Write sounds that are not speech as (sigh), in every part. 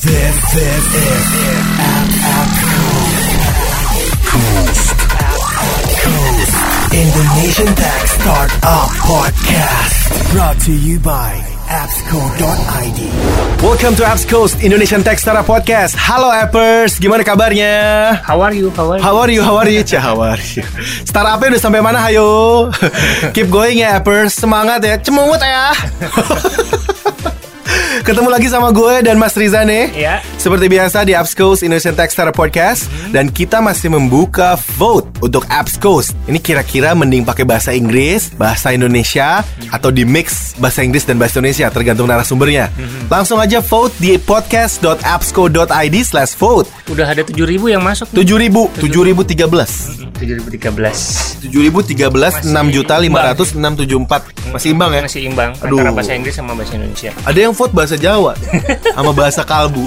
This, this is Coast. Coast. Indonesian Tech Startup Podcast. Brought to you by appsco.id. Welcome to Apps Coast Indonesian Tech Startup Podcast. Halo Appers, gimana kabarnya? How are you? How are you? How are you? How are you? Cah, how are you? Startupnya udah sampai mana? Hayo. Keep going ya Appers. Semangat ya. Cemut ya. (laughs) Ketemu lagi sama gue dan Mas Riza nih. Ya. Seperti biasa di Apps Coast Indonesian Tech Startup Podcast dan kita masih membuka vote untuk Apps Coast. Ini kira-kira mending pakai bahasa Inggris, bahasa Indonesia atau di mix bahasa Inggris dan bahasa Indonesia tergantung narasumbernya. Langsung aja vote di podcast.appsco.id/vote. Udah ada 7000 yang masuk. 7000, 7013. 7013. 7013 6 juta 500 674 masih imbang ya Masih imbang Aduh. antara bahasa Inggris sama bahasa Indonesia. ada yang vote bahasa Jawa (laughs) sama bahasa kalbu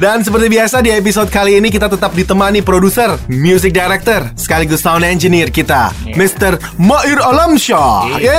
dan seperti biasa di episode kali ini kita tetap ditemani produser, music director, sekaligus sound engineer kita, Iya. Mr. Mair Alamsyah. Iya.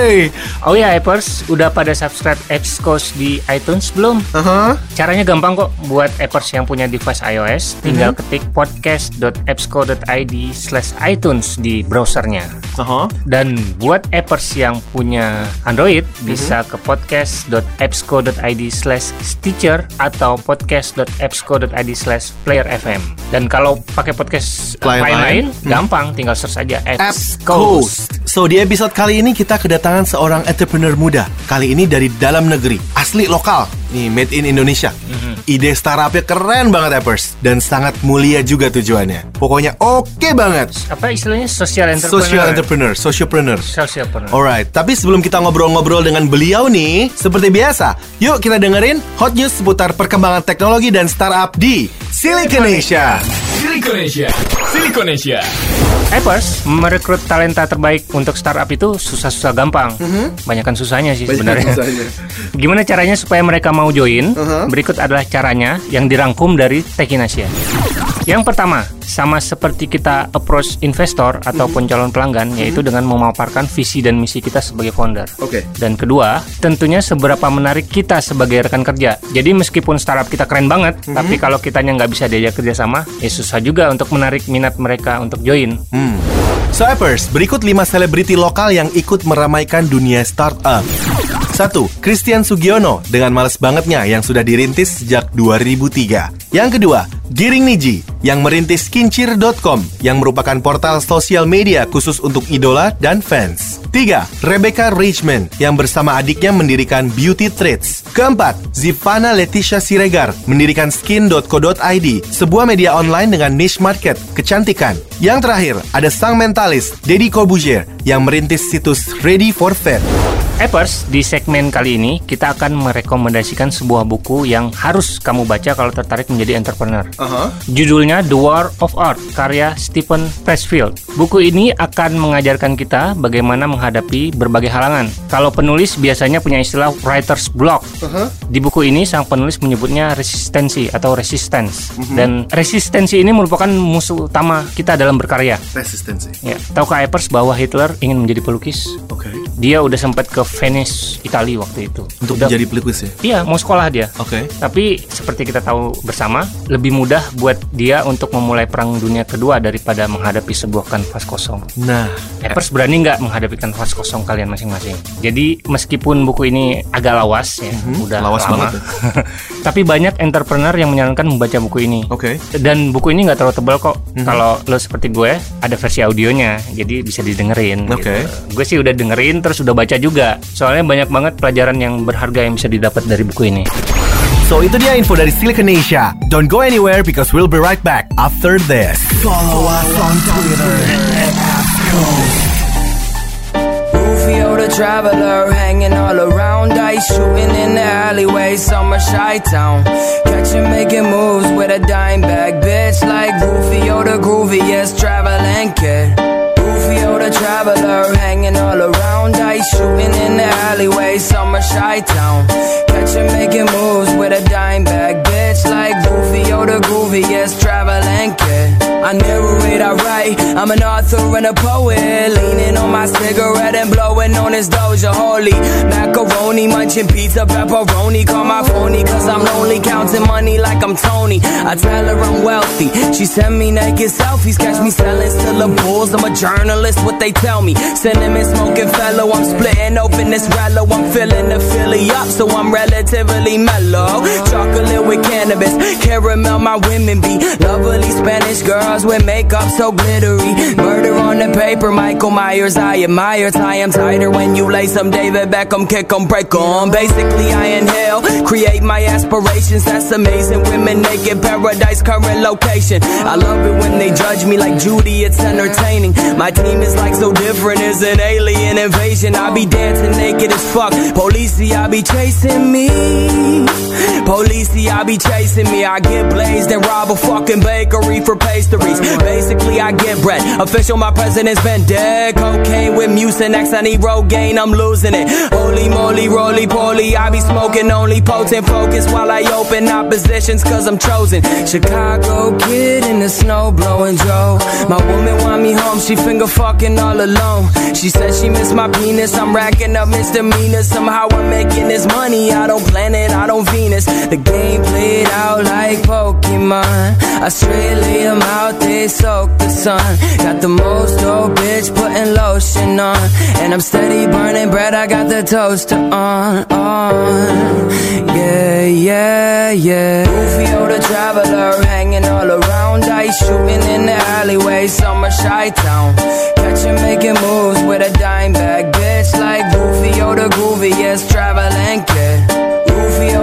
Yeay! Oh ya, appers, udah pada subscribe Coast di iTunes belum? Aha. Caranya gampang kok buat appers yang punya device iOS, tinggal Mhm. ketik podcast.appsco.id slash iTunes di browsernya. Aha. Dan buat appers yang punya Android Mhm. bisa ke podcast.appsco.id slash Stitcher atau podcast.appsco.id slash Player FM. Dan kalau pakai podcast Lain-lain, hmm. gampang, tinggal search aja Apps Apps Coast. So di episode kali ini kita kedatangan seorang entrepreneur muda. Kali ini dari dalam negeri, asli lokal. Nih, made in Indonesia. Ide startupnya keren banget, Appers. Dan sangat mulia juga tujuannya. Pokoknya oke banget. Apa istilahnya social entrepreneur? Social entrepreneur, sociopreneur. Socialpreneur. Alright, tapi sebelum kita ngobrol-ngobrol dengan beliau nih, seperti biasa, yuk kita dengerin hot news seputar perkembangan teknologi dan startup di Siliconesia. Silikonesia. Silikonesia. Appers merekrut talenta terbaik untuk startup itu susah-susah gampang. Banyakan susahnya sih sebenarnya. (laughs) Gimana caranya supaya mereka mau join? Berikut adalah caranya yang dirangkum dari Tekinasia. Yang pertama, sama seperti kita approach investor ataupun calon pelanggan, yaitu dengan memaparkan visi dan misi kita sebagai founder. Oke. Dan kedua, tentunya seberapa menarik kita sebagai rekan kerja. Jadi meskipun startup kita keren banget, tapi kalau kitanya nggak bisa diajak kerjasama, ya susah juga untuk menarik minat mereka untuk join. Hmm. So Appers, berikut 5 selebriti lokal yang ikut meramaikan dunia startup. 1. Christian Sugiono dengan males bangetnya yang sudah dirintis sejak 2003. Yang kedua, Giring Niji yang merintis kincir.com yang merupakan portal sosial media khusus untuk idola dan fans. 3. Rebecca Richmond yang bersama adiknya mendirikan Beauty Treats. Keempat, Zivana Leticia Siregar mendirikan skin.co.id, sebuah media online dengan niche market kecantikan. Yang terakhir, ada sang mentalis Deddy Corbuzier yang merintis situs Ready for Fat. Appers, di segmen kali ini kita akan merekomendasikan sebuah buku yang harus kamu baca kalau tertarik menjadi entrepreneur. Judulnya The War of Art, karya Stephen Pressfield. Buku ini akan mengajarkan kita bagaimana menghadapi berbagai halangan. Kalau penulis biasanya punya istilah writer's block. Di buku ini sang penulis menyebutnya resistensi atau resistance. Dan resistensi ini merupakan musuh utama kita dalam berkarya. Resistensi. Ya, tahukah Appers bahwa Hitler ingin menjadi pelukis? Oke. Dia udah sempat ke Venice, Italia waktu itu. Untuk Udah- menjadi pelukis ya? Iya, mau sekolah dia. Oke. Tapi seperti kita tahu bersama, lebih mudah buat dia untuk memulai perang dunia kedua daripada menghadapi sebuah kanvas kosong. Nah, Appers berani nggak menghadapi kanvas kosong kalian masing-masing? Jadi meskipun buku ini agak lawas ya, udah Mhm. lawas lama, banget ya. (laughs) tapi banyak entrepreneur yang menyarankan membaca buku ini. Oke. Dan buku ini nggak terlalu tebal kok. Mhm. Kalau lo seperti gue, ada versi audionya, jadi bisa didengerin. Oke. gitu. Gue sih udah dengerin, terus udah baca juga. Soalnya banyak banget pelajaran yang berharga yang bisa didapat dari buku ini. So itu dia info dari Siliconesia. Don't go anywhere because we'll be right back after this. Follow us on Twitter at. Rufio the traveler, hanging all around ice, shooting in the alleyway, summer shy town. Catch him making moves with a dime bag, bitch, like Rufio the grooviest traveling kid. Traveler, hanging all around ice, shooting in the alleyway, summer shy town. Catch him making moves with a dime bag, bitch, like Rufio the grooviest traveling. I narrate, I write. I'm an author and a poet. Leaning on my cigarette and blowing on his Doja Holy. Macaroni, munching pizza, pepperoni. Call my phony, cause I'm lonely. counting money like I'm Tony. I tell her I'm wealthy. She send me naked selfies, catch me selling still the bulls. I'm a journalist, what they tell me. Cinnamon smoking fellow, I'm splitting open this rello. I'm filling the Philly up, so I'm relatively mellow. Chocolate with cannabis, caramel, my women be lovely Spanish girls with makeup so glittery. Murder on the paper, Michael Myers, I admire. Tie 'em tighter when you lay some David Beckham, kick 'em, break 'em. Basically, I inhale, create my aspirations. That's amazing. Women naked, paradise, current location. I love it when they judge me like Judy, it's entertaining. My team is like so different, it's an alien invasion. I be dancing naked as fuck. Police, I be chasing me. Police, I be chasing me. I get blazed and rob a fucking bakery for pastries. Basically, I get bread. Official, my president's been dead. Cocaine with Mucinex, I need Rogaine, I'm losing it. Holy moly, roly poly, I be smoking only potent focus while I open oppositions, cause I'm chosen. Chicago kid in the snow blowing Joe. My woman want me home, she finger fucking all alone. She said she miss my penis, I'm racking up misdemeanors. Somehow I'm making this money, I don't planet, I don't Venus. The game played out like Pokemon. 'em out, they soak the sun. Got the most old bitch putting lotion on. And I'm steady burning bread, I got the toaster on, on. Yeah, yeah, yeah. Rufio the traveler, hanging all around. Ice shooting in the alleyway, summer shy town. Catch him making moves with a dime bag, bitch. Like Rufio the grooviest traveling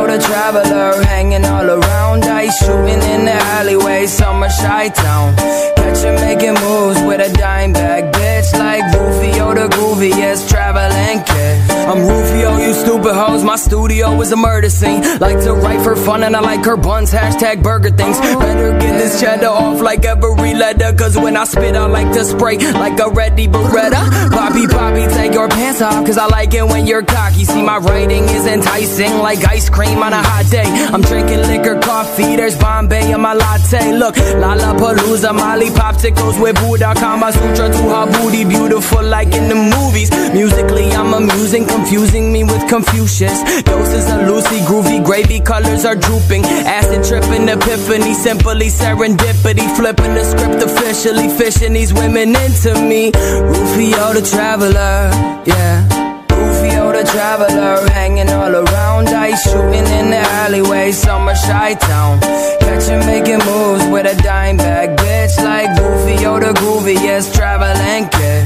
the traveler, hanging all around. Ice shooting in the alleyway, summer shy town. Catch him making moves with a dime bag, bitch. Like Rufio the grooviest traveling kid. I'm Rufio, you stupid hoes. My studio is a murder scene. Like to write for fun, and I like her buns. Hashtag burger things. Better get this cheddar off like every letter. Cause when I spit, I like to spray like a ready Beretta. Bobby, Bobby, take your pants off. Cause I like it when you're cocky. See, my writing is enticing like ice cream on a hot day. I'm drinking liquor, coffee. There's Bombay in my latte. Look, Lollapalooza, Molly popsicles with Buddha. Kama Sutra to her booty. Beautiful like in the movies. Musically, I'm amusing. Confusing me with Confucius. Doses of Lucy, groovy, gravy colors are drooping. Acid tripping, epiphany, simply serendipity. Flipping the script officially, fishing these women into me. Rufio the traveler, yeah. The traveler, hanging all around. Ice shooting in the alleyway, summer shy town. Catch making moves with a dime bag, bitch. Like Rufio the grooviest traveling kid.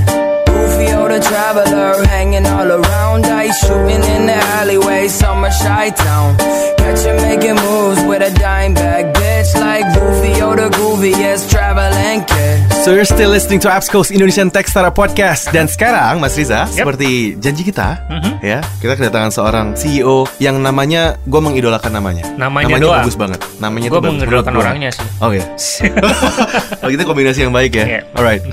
Rufio the traveler, hanging all around. Ice shooting in the alleyway, summer shy town. Catch making moves with a dime bag, bitch. Like Rufio the grooviest traveling kid. So you're still listening to Apps Coast Indonesian Techstara Podcast. Dan sekarang Mas Riza Seperti janji kita ya Kita kedatangan seorang CEO Yang namanya Gue mengidolakan namanya. Namanya doang. bagus banget. Namanya Gue mengidolakan orangnya sih. Oh ya (laughs) Oh kita kombinasi yang baik ya? Iya. Alright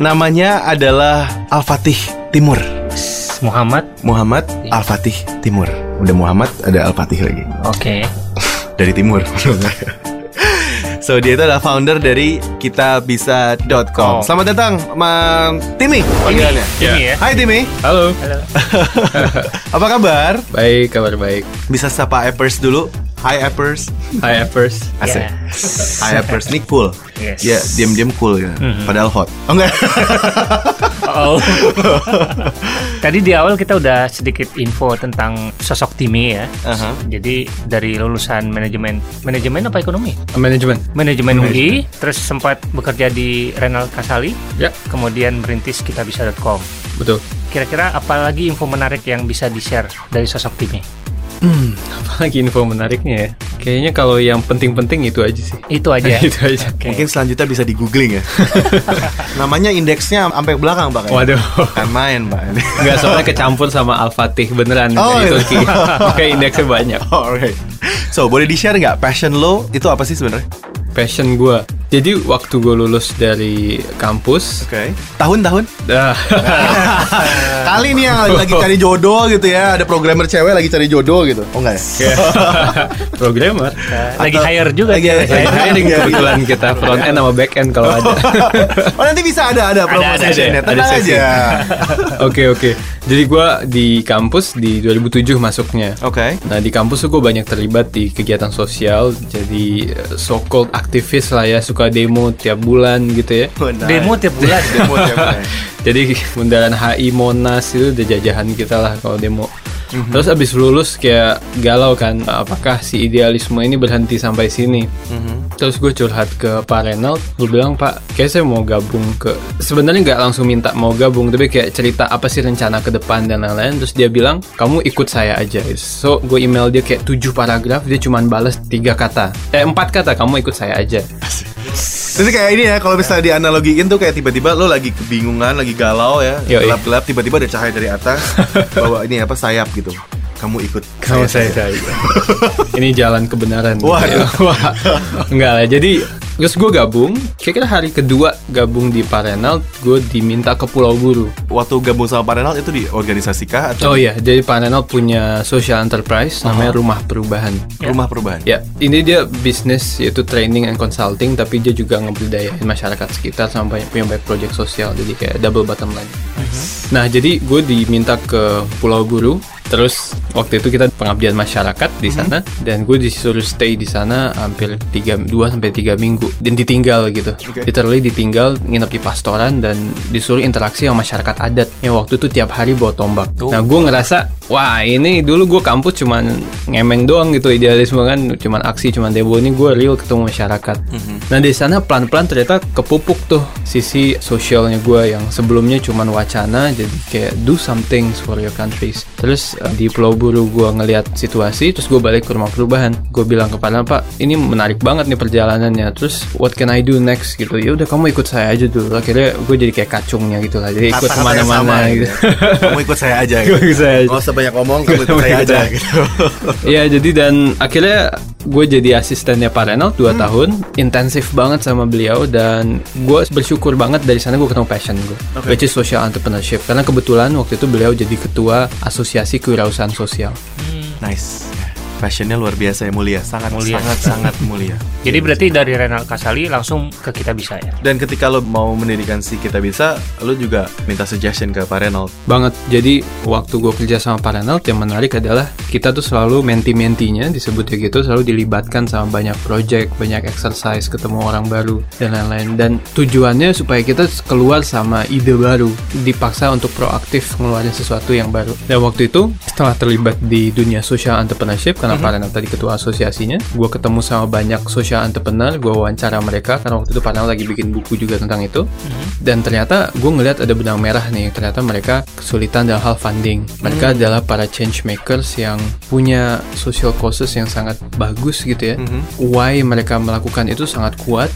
Namanya adalah Al-Fatih Timur. Muhammad. Muhammad Al-Fatih Timur. Udah Muhammad ada Al-Fatih lagi. Oke. Dari timur. (laughs) so dia itu adalah founder dari kitabisa.com. Oh. Selamat datang, Mam Timi panggilannya. Ini ya. Hai Timi, Halo. Halo. (laughs) apa kabar? Baik, kabar baik. Bisa sapa Appers dulu. Hai Appers. Hi Appers. Asik. Yes. Hai Appers, ini cool. Yes. Ya, diam-diam cool ya. Padahal hot. Oh enggak. Oh. (laughs) Tadi di awal kita udah sedikit info tentang sosok Timi ya. Aha. Jadi dari lulusan manajemen manajemen apa ekonomi? Manajemen. Manajemen UI, terus sempat bekerja di Renal Kasali, Ya, kemudian merintis kitabisa.com. betul. Kira-kira apa lagi info menarik yang bisa di-share dari sosok Timi? Apalagi info menariknya ya. Kayaknya kalau yang penting-penting itu aja sih. Itu aja. (laughs) itu aja. Oke. Mungkin selanjutnya bisa di googling ya. (laughs) Namanya indeksnya sampai belakang Pak. Waduh. Kan main Pak. Enggak soalnya kecampur sama Al-Fatih beneran Oh, iya. Turki. (laughs) Makanya indeksnya banyak. Alright. So boleh di share nggak passion lo itu apa sih sebenarnya? Passion gue. Jadi waktu gue lulus dari kampus, Oke. Tahun-tahun? dah (laughs) Kali nih yang lagi cari jodoh gitu ya, ada programmer cewek lagi cari jodoh gitu. Oh enggak ya? (laughs) programmer. Lagi Atau- hire juga. Lagi hire. Hiring kebetulan kita front end sama back end kalau ada. oh nanti bisa ada ada promo ada, sessionnya. ada. Tenang Ada sesi. aja. (laughs) Oke oke. Jadi gue di kampus di 2007 masuknya. Oke. Nah di kampus tuh gue banyak terlibat di kegiatan sosial, jadi eh, so called aktivis lah ya, suka demo tiap bulan gitu ya. Demo tiap bulan. Demo tiap bulan. (laughs) Jadi bundaran HI Monas itu udah jajahan kita lah kalau demo. Terus abis lulus kayak galau kan, apakah si idealisme ini berhenti sampai sini? Terus gue curhat ke Pak Renald, gue bilang Pak, kayak saya mau gabung ke, sebenarnya nggak langsung minta mau gabung, tapi kayak cerita apa sih rencana ke depan dan lain-lain. Terus dia bilang, kamu ikut saya aja. So gue email dia kayak 7 paragraf, dia cuman balas tiga kata, eh empat kata, kamu ikut saya aja. Jadi kayak ini ya, kalau misalnya dianalogiin tuh kayak tiba-tiba lo lagi kebingungan, lagi galau ya, gelap-gelap, tiba-tiba ada cahaya dari atas, (laughs) bawa ini apa sayap gitu. Kamu ikut Kamu saya saja. saya. (laughs) Ini jalan kebenaran. Waduh. (laughs) Wah, enggak lah. Jadi terus gue gabung. Kira-kira hari kedua gabung di Parenal, gue diminta ke Pulau Buru. Waktu gabung sama Pak Renald itu di organisasi kah atau Oh iya, jadi Parenal punya social enterprise namanya Rumah Perubahan. rumah perubahan? Ya, ini dia bisnis yaitu training and consulting, tapi dia juga ngeberdayain masyarakat sekitar sampai punya banyak project sosial, jadi kayak double bottom line. Nah, jadi gue diminta ke Pulau Buru, terus waktu itu kita pengabdian masyarakat di sana, dan gue disuruh stay di sana hampir 3, 2 sampai 3 minggu, dan ditinggal gitu. Oke. Literally ditinggal, nginep di pastoran, dan disuruh interaksi sama masyarakat adat, yang waktu itu tiap hari bawa tombak. Nah, gue ngerasa, wah ini dulu gue kampus cuman ngemeng doang gitu idealisme kan cuman aksi cuman demo. Ini gue real ketemu masyarakat. Nah di sana pelan-pelan ternyata kepupuk tuh sisi sosialnya gue yang sebelumnya cuman wacana jadi kayak do some things for your countries. Terus eh, di Pulau Buru gue ngelihat situasi terus gue balik ke rumah perubahan gue bilang kepada pak ini menarik banget nih perjalanannya terus what can I do next gitu ya udah kamu ikut saya aja dulu akhirnya gue jadi kayak kacungnya gitu lah jadi ikut ke mana-mana gitu. gitu ya. kamu ikut saya aja (laughs) gitu. Ikut saya aja. Nggak usah banyak ngomong, kamu ikut saya aja saya. gitu. (laughs) Iya jadi dan akhirnya gue jadi asistennya Pak Reynald 2 tahun. Intensif banget sama beliau dan gue bersyukur banget dari sana gue ketemu passion gue Oke. which is social entrepreneurship. Karena kebetulan waktu itu beliau jadi ketua asosiasi kewirausahaan sosial. Nice. Fashionnya luar biasa ya mulia, sangat Mulia. sangat sangat (laughs) mulia. Jadi berarti dari Renal Kasali langsung ke kita bisa ya. Dan ketika lo mau mendirikan si kita bisa, lo juga minta suggestion ke Pak Renald. banget jadi waktu gue kerja sama Pak Reynald yang menarik adalah kita tuh selalu menti-mentinya disebutnya gitu selalu dilibatkan sama banyak project banyak exercise ketemu orang baru dan lain-lain dan tujuannya supaya kita keluar sama ide baru dipaksa untuk proaktif ngeluarin sesuatu yang baru dan waktu itu setelah terlibat di dunia social entrepreneurship Pak Reynald tadi ketua asosiasinya. Gue ketemu sama banyak social entrepreneur gue wawancara mereka karena waktu itu Reynald lagi bikin buku juga tentang itu. Dan ternyata gue ngeliat ada benang merah nih ternyata mereka kesulitan dalam hal funding. Mereka adalah para change makers yang punya social causes yang sangat bagus gitu ya. Why mereka melakukan itu sangat kuat.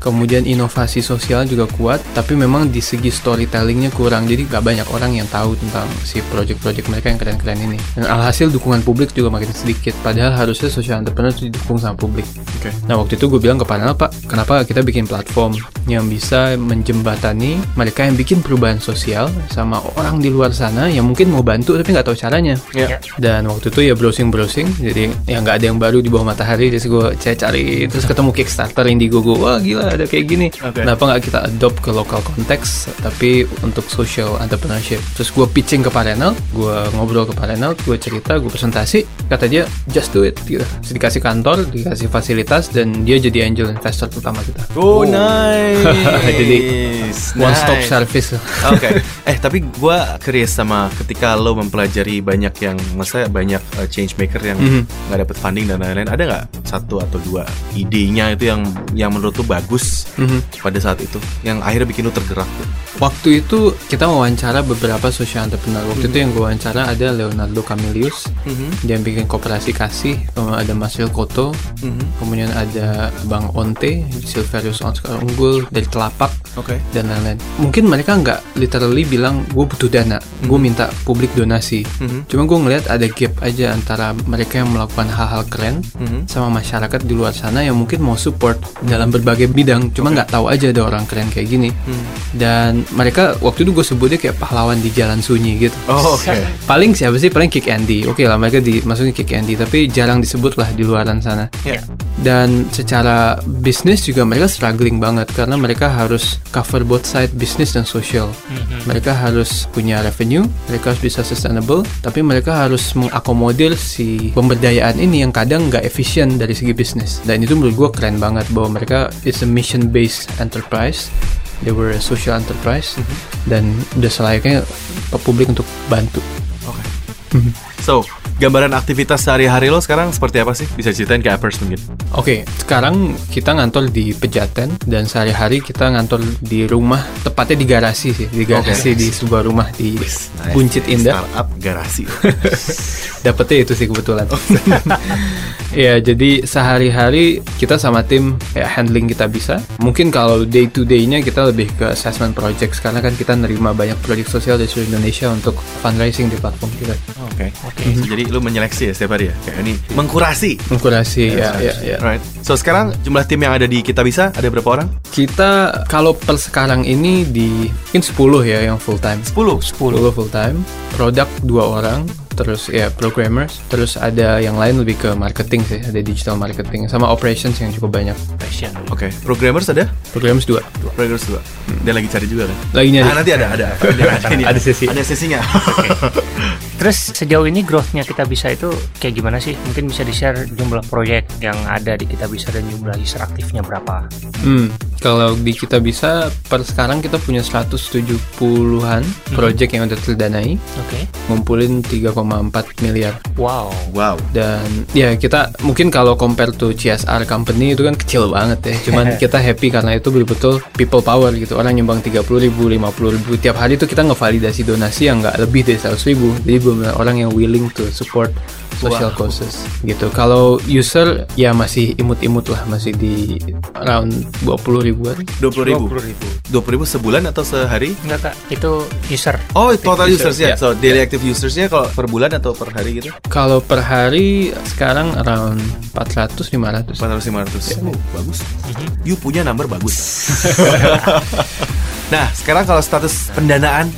Kemudian inovasi sosial juga kuat tapi memang di segi storytellingnya kurang. Jadi gak banyak orang yang tahu tentang si project-project mereka yang keren-keren ini. Dan alhasil dukungan publik juga makin sedikit padahal harusnya social entrepreneur itu didukung sama publik Oke. Nah waktu itu gue bilang ke panel Pak, kenapa kita bikin platform yang bisa menjembatani mereka yang bikin perubahan sosial sama orang di luar sana yang mungkin mau bantu tapi nggak tahu caranya. Ya. Dan waktu itu ya browsing browsing, jadi ya nggak ada yang baru di bawah matahari, jadi gue cari cari terus ketemu Kickstarter Indiegogo, wah gila ada kayak gini. Oke. Kenapa nggak kita adopt ke lokal konteks tapi untuk social entrepreneurship? Terus gue pitching ke Renald, gue ngobrol ke Renald, gue cerita, gue presentasi, kata dia just do it gitu. Dikasih kantor, dikasih fasilitas dan dia jadi angel investor utama kita. Oh, nice. (laughs) Jadi, One stop Nice. service. Oke, eh tapi gue curious sama ketika lo mempelajari banyak yang, maksudnya banyak uh, change maker yang Mhm. nggak dapet funding dan lain-lain, ada nggak satu atau dua idenya itu yang yang menurut lo bagus Mhm. pada saat itu, yang akhirnya bikin lo tergerak tuh? Waktu itu kita wawancara beberapa social entrepreneur. Waktu itu yang gue wawancara ada Leonardo Camilius, dia yang bikin koperasi kasih, kemudian ada Mas Koto, kemudian ada Bang Onte, Silverius Oscar Unggul dari Telapak, Oke. dan lain-lain. Mungkin mereka nggak literally bilang gue butuh dana, gue minta publik donasi. Cuma gue ngeliat ada gap aja antara mereka yang melakukan hal-hal keren sama masyarakat di luar sana yang mungkin mau support dalam berbagai bidang. Cuma nggak tahu aja ada orang keren kayak gini. Dan mereka waktu itu gue sebutnya kayak pahlawan di jalan sunyi gitu. Oh, oke. Paling siapa sih? Paling Kick Andy. Oke lah mereka dimasukin Kick Andy, tapi jarang disebut lah di luaran sana. Ya. dan secara bisnis juga mereka struggling banget karena mereka harus cover both side bisnis dan sosial. Mereka harus punya revenue, mereka harus bisa sustainable, tapi mereka harus mengakomodir si pemberdayaan ini yang kadang nggak efisien dari segi bisnis. Dan itu menurut gue keren banget bahwa mereka is a mission based enterprise. They were a social enterprise dan udah selayaknya publik untuk bantu. Oke. So, gambaran aktivitas sehari-hari lo sekarang seperti apa sih? Bisa ceritain ke Appers mungkin. Oke, sekarang kita ngantor di Pejaten dan sehari-hari kita ngantor di rumah, tepatnya di garasi sih, di garasi di sebuah rumah di Buncit Indah. Startup garasi. (laughs) Dapetnya itu sih kebetulan. (laughs) ya, jadi sehari-hari kita sama tim ya, handling kita bisa. Mungkin kalau day to day-nya kita lebih ke assessment projects karena kan kita nerima banyak proyek sosial dari seluruh Indonesia untuk fundraising di platform kita. Oke. Oke. Jadi lu menyeleksi ya setiap hari ya? Kayak ini mengkurasi. Mengkurasi ya, ya, ya. Right. So sekarang jumlah tim yang ada di kita bisa ada berapa orang? Kita kalau per sekarang ini di mungkin 10 ya yang full time. 10. 10 full time. Produk dua orang, terus ya programmers, terus ada yang lain lebih ke marketing sih, ada digital marketing sama operations yang cukup banyak. Passion. Oke. Programmers ada? Programmers dua. Programmers dua. Dia lagi cari juga kan? Lagi nyari. Ah, nanti ada ada. (laughs) Ada, ini. Ada sesi. Ada sesinya. (laughs) Terus sejauh ini growth-nya kita bisa itu kayak gimana sih? Mungkin bisa di-share jumlah proyek yang ada di kita bisa dan jumlah user aktifnya berapa? Hmm, kalau di kita bisa per sekarang kita punya 170-an project yang udah terdanai, Oke. ngumpulin 3,4 miliar. Wow. wow. Dan ya kita mungkin kalau compare to CSR company itu kan kecil banget ya. Cuman (laughs) kita happy karena itu betul-betul people power gitu. Orang nyumbang 30 ribu, 50 ribu. Tiap hari itu kita ngevalidasi donasi yang nggak lebih dari 100 ribu. Jadi benar orang yang willing to support social causes gitu. Kalau user ya masih imut-imut lah, masih di around 20 ribuan. 20 ribu. 20 ribu. 20 ribu sebulan atau sehari? Enggak kak, itu user. Oh, total User, users ya. ya. So, daily active usersnya kalau per bulan atau per hari gitu? Kalau per hari sekarang around 400 500. 400 500. Oh, bagus. You punya number bagus. (laughs) nah, sekarang kalau status pendanaan.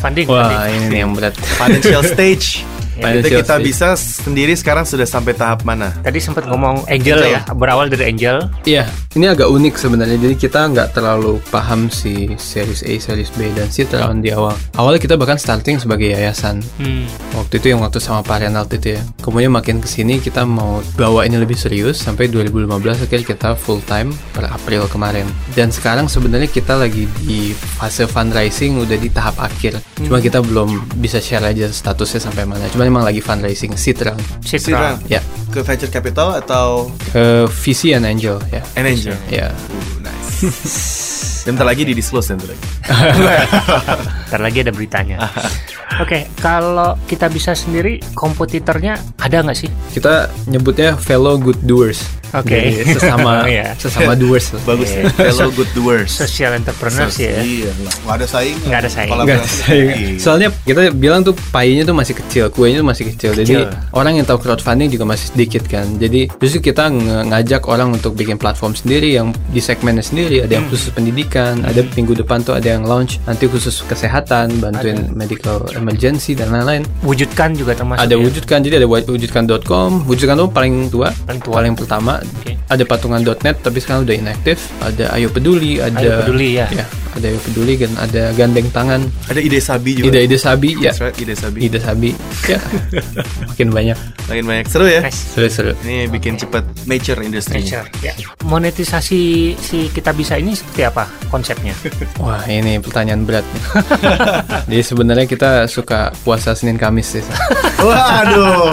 Funding. Wah, funding. ini yang berat. financial (laughs) stage. Itu Financial kita stage. bisa sendiri sekarang sudah sampai tahap mana? Tadi sempat ngomong angel Angel. ya, berawal dari angel. Iya, ini agak unik sebenarnya. Jadi kita nggak terlalu paham si series A, series B dan C terlalu di awal. Awalnya kita bahkan starting sebagai yayasan. Hmm. Waktu itu yang waktu sama Pak Renald itu ya. Kemudian makin ke sini kita mau bawa ini lebih serius sampai 2015 akhirnya kita full time per April kemarin. Dan sekarang sebenarnya kita lagi di fase fundraising udah di tahap akhir. Cuma kita belum bisa share aja statusnya sampai mana. Cuma emang lagi fundraising seed round. Citra. Siram. Ya, Ke venture capital atau ke VC and Angel ya. an angel? Ya. Uh, nice. Dan (laughs) bentar lagi di disclose nanti lagi. (laughs) Ntar lagi ada beritanya. (laughs) Oke, kalau kita bisa sendiri, kompetitornya ada nggak sih? Kita nyebutnya fellow good doers. Oke. Jadi sesama (laughs) Iya. sesama doers. lah. Bagus. Iya. Fellow good doers. Social entrepreneur sih ya. Iya, nggak ada saing. Nggak ada saing. Nggak ada saing. Soalnya kita bilang tuh pie-nya tuh masih kecil, kuenya tuh masih kecil. Jadi Kecil. orang yang tahu crowdfunding juga masih sedikit kan. Jadi justru kita ngajak orang untuk bikin platform sendiri yang di segmennya sendiri. Ada yang khusus pendidikan, ada minggu depan tuh ada yang launch nanti khusus kesehatan, bantuin medical emergency dan lain-lain. Wujudkan juga termasuk. ada ya? wujudkan jadi ada wujudkan.com wujudkan.com paling tua Paling tua. paling pertama Oke. ada patungan.net tapi sekarang udah inaktif ada ayo peduli ada Ayo Peduli, ya. ada ayo peduli dan ada gandeng tangan Ada ide sabi juga. ide-ide sabi ya right, ide sabi. ide sabi ya (laughs) makin banyak Makin banyak seru ya. Nice. seru-seru Ini bikin cepet mature industri. Nature. Ya. Monetisasi si kita bisa ini seperti apa konsepnya? (laughs) wah ini pertanyaan berat nih (laughs) (laughs) jadi sebenarnya kita suka puasa Senin Kamis sih (laughs) Waduh,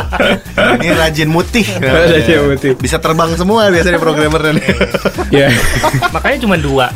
ini rajin mutih. (laughs) Rajin mutih. Bisa terbang semua biasanya programmer nih. ya Makanya cuma dua.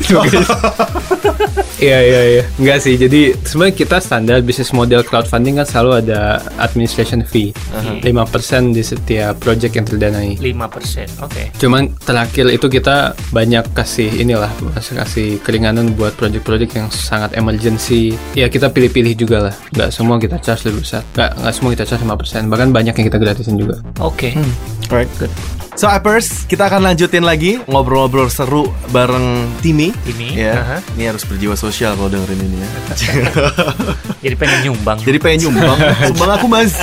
Iya iya iya. Enggak sih. Jadi sebenarnya kita standar bisnis model crowdfunding kan selalu ada administration fee. 5% di setiap project yang terdanai. 5%. Oke. Cuman terakhir itu kita banyak kasih inilah masih kasih keringanan buat project-project yang sangat emergency. Ya kita pilih-pilih juga lah. Nggak semua kita charge lebih besar. Nggak, nggak semua kita charge 5%. Bahkan banyak yang kita gratisin juga. Oke. Alright, good. So Appers, kita akan lanjutin lagi ngobrol-ngobrol seru bareng Timi. Timi, ya. aha. Ini harus berjiwa sosial kalau dengerin ini ya. (laughs) Jadi pengen nyumbang. Jadi pengen nyumbang, (laughs) sumbang aku mas. (laughs)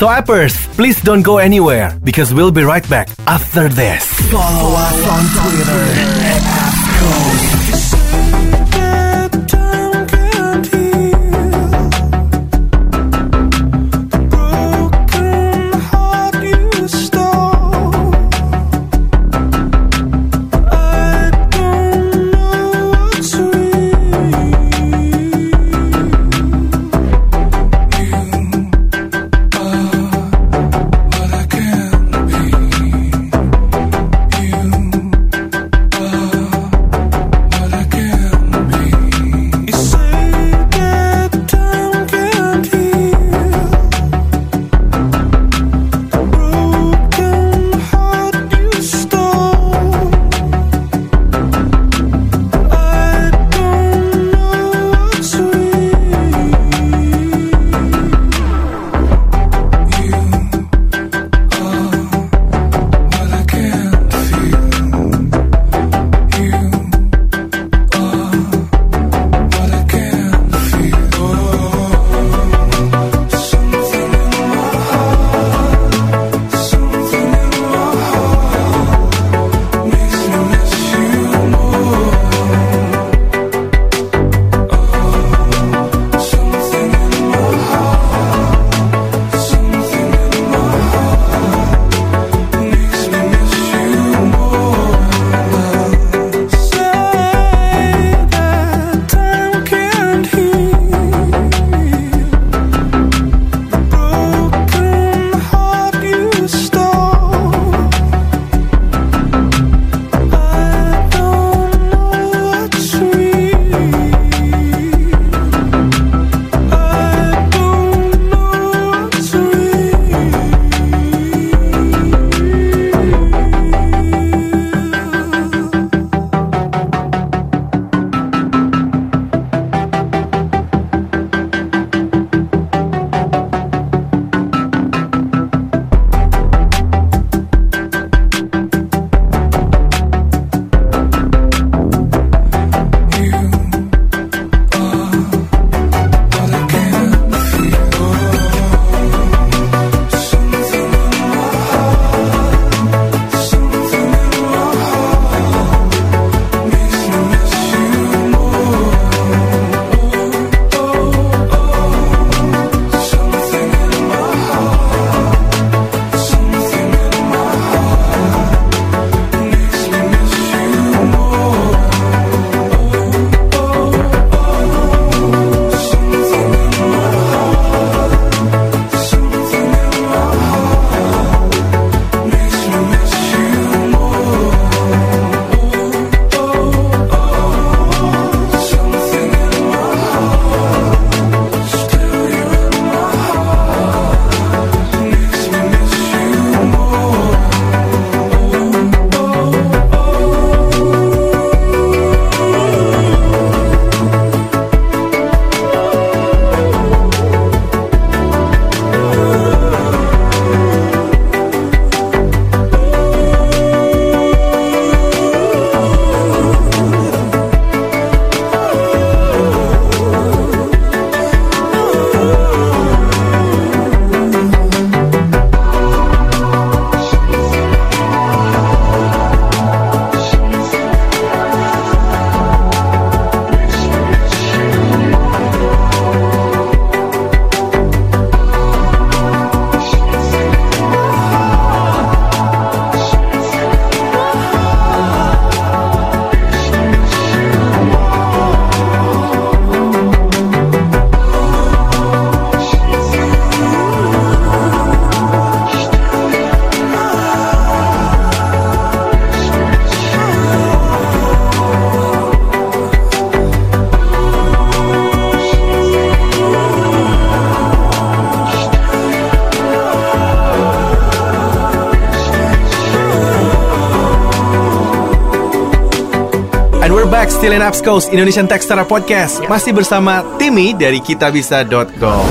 So appers, please don't go anywhere because we'll be right back after this. Follow us on Twitter at Apps Coast Indonesian Textara Podcast. Masih bersama Timmy dari kitabisa.com.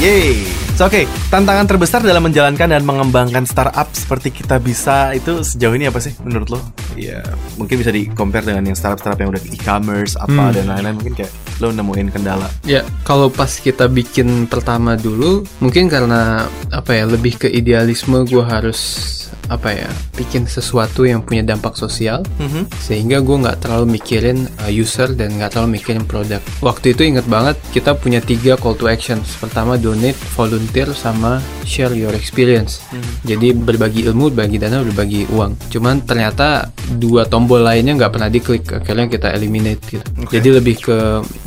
Yeay. So, Oke, tantangan terbesar dalam menjalankan dan mengembangkan startup seperti kita bisa itu sejauh ini apa sih menurut lo? Iya, mungkin bisa di compare dengan yang startup-startup yang udah e-commerce apa dan lain-lain mungkin kayak lo nemuin kendala. Ya, kalau pas kita bikin pertama dulu, mungkin karena apa ya, lebih ke idealisme gue harus apa ya, bikin sesuatu yang punya dampak sosial, sehingga gue nggak terlalu mikirin uh, user dan nggak terlalu mikirin produk. Waktu itu inget banget kita punya tiga call to actions. Pertama donate, volunteer, sama share your experience. Jadi berbagi ilmu, berbagi dana, berbagi uang. Cuman ternyata dua tombol lainnya nggak pernah diklik. Akhirnya kita eliminate gitu. Jadi lebih ke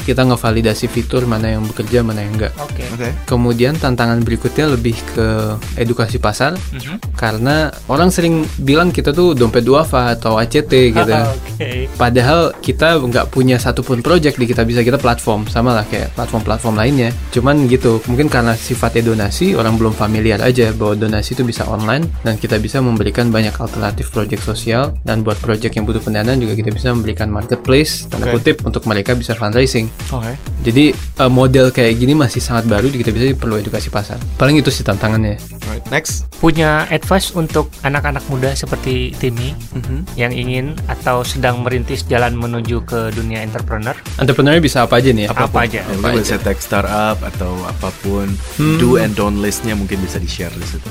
kita ngevalidasi fitur mana yang bekerja, mana yang enggak. Oke. Oke. Kemudian tantangan berikutnya lebih ke edukasi pasar Mhm. Karena orang sering bilang kita tuh dompet duafa atau ACT gitu. (laughs) Oke. Padahal kita nggak punya satupun project di kita bisa kita platform sama lah kayak platform-platform lainnya. Cuman gitu mungkin karena sifatnya donasi orang belum familiar aja bahwa donasi itu bisa online dan kita bisa memberikan banyak alternatif project sosial dan buat project yang butuh pendanaan juga kita bisa memberikan marketplace tanda kutip untuk mereka bisa fundraising. Oke. Jadi uh, model kayak gini masih sangat baru kita bisa perlu edukasi pasar. Paling itu sih tantangannya. Alright, next. Punya advice untuk anak-anak muda seperti Timmy Mhm. yang ingin atau sedang merintis jalan menuju ke dunia entrepreneur? Entrepreneur bisa apa aja nih? ya? Apa aja? Ya, mungkin bisa tech startup atau apa pun do and don't listnya mungkin bisa di share di situ.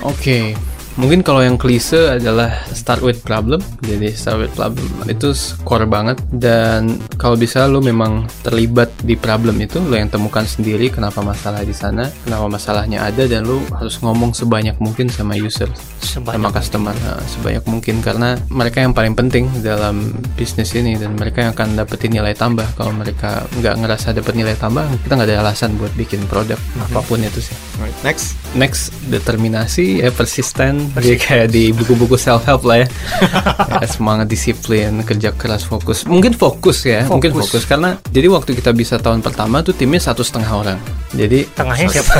Oke, mungkin kalau yang klise adalah start with problem. Jadi start with problem itu core banget dan kalau bisa lo memang terlibat di problem itu lo yang temukan sendiri kenapa masalah di sana, kenapa masalahnya ada dan lo harus ngomong sebanyak mungkin sama user, Sebanyak sama customer nah, sebanyak mungkin karena mereka yang paling penting dalam bisnis ini dan mereka yang akan dapetin nilai tambah. Kalau mereka nggak ngerasa dapet nilai tambah, kita nggak ada alasan buat bikin produk apa pun itu sih Alright, next. next determinasi ya persisten jadi kayak di buku-buku self help lah ya. Ya, semangat disiplin kerja keras fokus. Mungkin fokus ya mungkin fokus. Karena jadi waktu kita bisa tahun pertama tuh timnya satu setengah orang. Jadi Tengahnya siapa?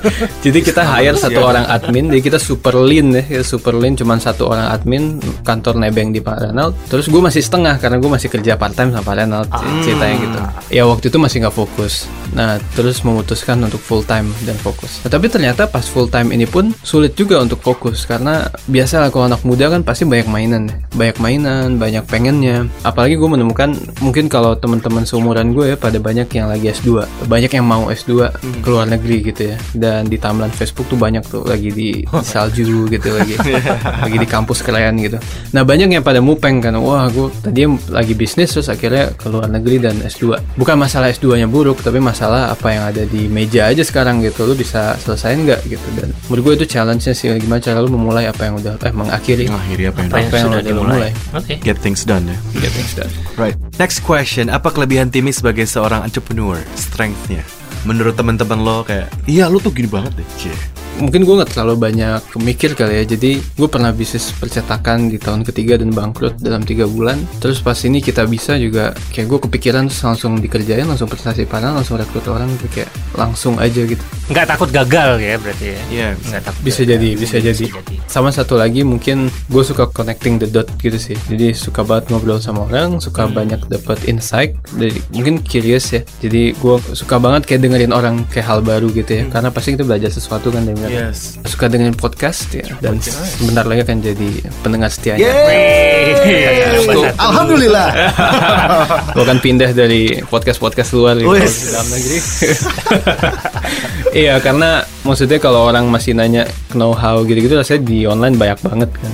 (laughs) jadi kita hire satu orang admin jadi kita super lean ya kita super lean cuman satu orang admin kantor nebeng di Pak Renald. Terus gue masih setengah karena gue masih kerja part time sama Pak Renald ceritanya gitu. Ya waktu itu masih nggak fokus. Nah terus memutuskan untuk full time dan fokus. Nah, tapi ternyata pas full time ini pun sulit juga untuk fokus karena biasa lah kalau anak muda kan pasti banyak mainan ya. banyak mainan banyak pengennya. Apalagi gue menemukan mungkin kalau teman-teman seumuran gue ya pada banyak yang lagi S2 banyak yang mau S2 ke luar negeri gitu ya. Dan di timeline Facebook tuh banyak tuh lagi di, di salju gitu lagi. (laughs) Lagi di kampus keren gitu. Nah banyak yang pada mupeng kan. Wah gue tadi lagi bisnis terus akhirnya ke luar negeri dan S2 bukan masalah S2 nya buruk tapi masalah apa yang ada di meja aja sekarang gitu. Lu bisa selesain nggak gitu? Dan menurut gue itu challenge-nya sih. Gimana cara lu memulai apa yang udah eh mengakhiri Mengakhiri apa yang Apa yang Apa yang sudah udah dimulai? dimulai. Oke. get things done ya. get things done. Right. Next question, apa kelebihan Timmy sebagai seorang entrepreneur? Strength-nya? Menurut teman-teman lo kayak, iya lo tuh gini banget deh. Cie. Mungkin gue nggak terlalu banyak mikir kali ya. Jadi gue pernah bisnis percetakan di tahun ketiga dan bangkrut dalam tiga bulan. Terus pas ini kita bisa juga kayak gue kepikiran terus langsung dikerjain langsung prestasi parah langsung rekrut orang gitu kayak langsung aja gitu. Nggak takut gagal ya berarti ya? Iya. Nggak takut. bisa gagal. jadi bisa jadi. sama satu lagi mungkin gue suka connecting the dot gitu sih. Jadi suka banget ngobrol sama orang suka banyak dapat insight. Dari mungkin curious ya. Jadi gue suka banget kayak dengerin orang kayak hal baru gitu ya. Karena pasti kita belajar sesuatu kan dari Yes. suka dengerin podcast ya dan sebentar lagi akan jadi pendengar setianya Yeay. Tuh. Alhamdulillah. (laughs) gue akan pindah dari podcast podcast luar gitu Wes. ke dalam negeri (laughs) iya karena maksudnya kalau orang masih nanya know how gitu-gitu rasanya di online banyak banget kan.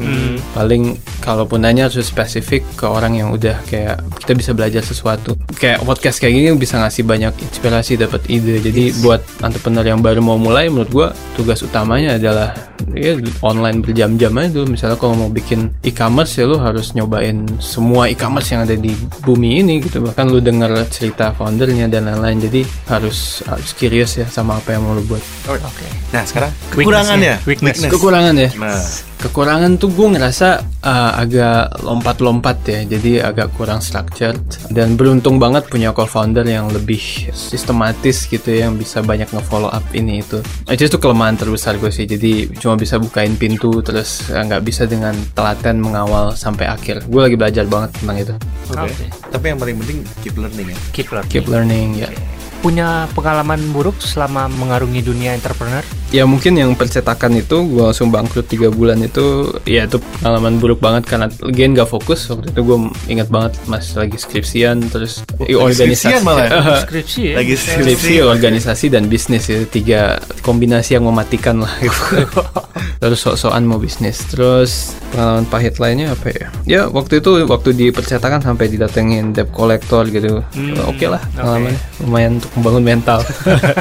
Paling kalaupun nanya harus spesifik ke orang yang udah kayak kita bisa belajar sesuatu. Kayak podcast kayak gini bisa ngasih banyak inspirasi dapat ide. Jadi buat entrepreneur yang baru mau mulai menurut gua tugas utamanya adalah ya online berjam-jam aja dulu misalnya kalau mau bikin e-commerce ya lu harus nyobain semua e-commerce yang ada di bumi ini gitu. Bahkan lu denger cerita foundernya dan lain-lain. Jadi harus harus curious ya sama apa yang mau lu buat. Oke. Nah sekarang kekurangannya. Weakness. kekurangan ya. Nah, kekurangan tuh gue ngerasa uh, agak lompat-lompat ya jadi agak kurang structured dan beruntung banget punya co-founder yang lebih sistematis gitu ya yang bisa banyak nge-follow up ini itu itu tuh kelemahan terbesar gue sih jadi cuma bisa bukain pintu terus uh, nggak bisa dengan telaten mengawal sampai akhir gue lagi belajar banget tentang itu oke. Oke. Tapi yang paling penting keep learning ya. Keep learning. keep learning ya punya pengalaman buruk selama mengarungi dunia entrepreneur? Ya mungkin yang percetakan itu gue langsung bangkrut tiga bulan itu ya itu pengalaman buruk banget karena again gak fokus. Waktu itu gue ingat banget mas lagi skripsian terus lagi i- organisasi. skripsian malah ya? (laughs) Skripsi ya? Lagi skripsi organisasi dan bisnis itu tiga kombinasi yang mematikan lah. Gitu. (laughs) terus sok-sokan mau bisnis. Terus pengalaman pahit lainnya apa ya? Ya waktu itu waktu di percetakan sampai didatengin debt collector gitu. Oke lah pengalamannya. Lumayan untuk membangun mental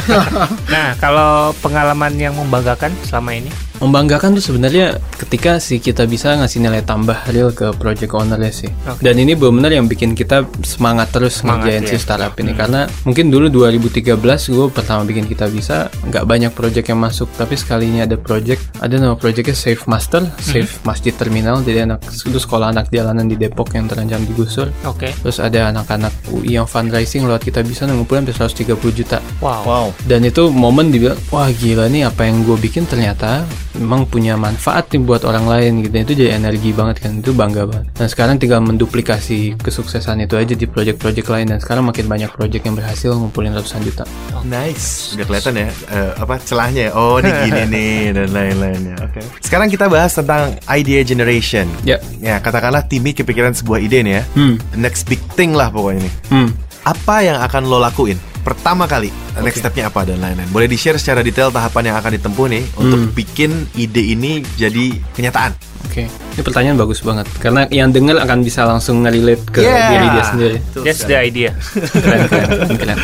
(laughs) Nah, kalau pengalaman yang membanggakan selama ini? Membanggakan tuh sebenarnya ketika sih kita bisa ngasih nilai tambah real ke project ownernya sih. Oke. Dan ini benar yang bikin kita semangat terus Semangat, ngerjain ya. si startup ini karena mungkin dulu 2013 gue pertama bikin kita bisa nggak banyak project yang masuk tapi sekalinya ada project ada nama projectnya Safe Master, Safe Masjid Terminal jadi anak itu sekolah anak jalanan di Depok yang terancam digusur. Oke. Terus ada anak-anak UI yang fundraising lewat kita bisa ngumpulin sampai 130 juta Wow. Wow. dan itu momen dibilang wah gila nih apa yang gue bikin ternyata memang punya manfaat nih buat orang lain gitu itu jadi energi banget kan itu bangga banget dan sekarang tinggal menduplikasi kesuksesan itu aja di project-project lain dan sekarang makin banyak project yang berhasil ngumpulin ratusan juta Nice. Udah kelihatan ya eh, apa celahnya ya. Oh, ini gini (laughs) nih dan lain-lainnya. Oke. Sekarang kita bahas tentang idea generation. ya Ya, katakanlah Timmy kepikiran sebuah ide nih ya. hmm The next big thing lah pokoknya nih. hmm Apa yang akan lo lakuin? Pertama kali, next stepnya apa dan lain-lain. Boleh di-share secara detail tahapan yang akan ditempuh nih untuk Hmm. bikin ide ini jadi kenyataan. oke ini pertanyaan bagus banget karena yang denger akan bisa langsung nge-relate ke Yeah. diri dia sendiri Betul That's sekali. the idea. keren keren keren, keren.